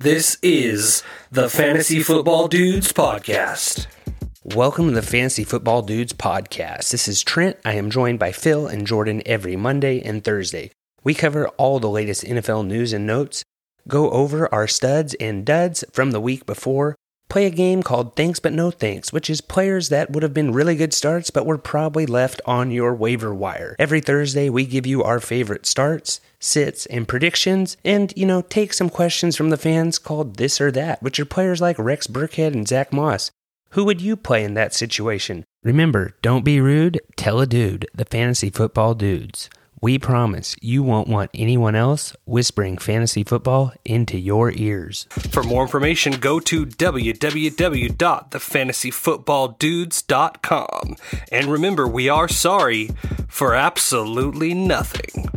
This is the Fantasy Football Dudes Podcast. Welcome to the Fantasy Football Dudes Podcast. This is Trent. I am joined by Phill and Jordan every Monday and Thursday. We cover all the latest NFL news and notes, go over our studs and duds from the week before, play a game called Thanks But No Thanks, which is players that would have been really good starts but were probably left on your waiver wire. Every Thursday, we give you our favorite starts, sits, and predictions, and, you know, take some questions from the fans called This or That, which are players like Rex Burkhead and Zack Moss. Who would you play in that situation? Remember, don't be rude, tell a dude, the fantasy football dudes. We promise you won't want anyone else whispering fantasy football into your ears. For more information, go to www.thefantasyfootballdudes.com. And remember, we are sorry for absolutely nothing.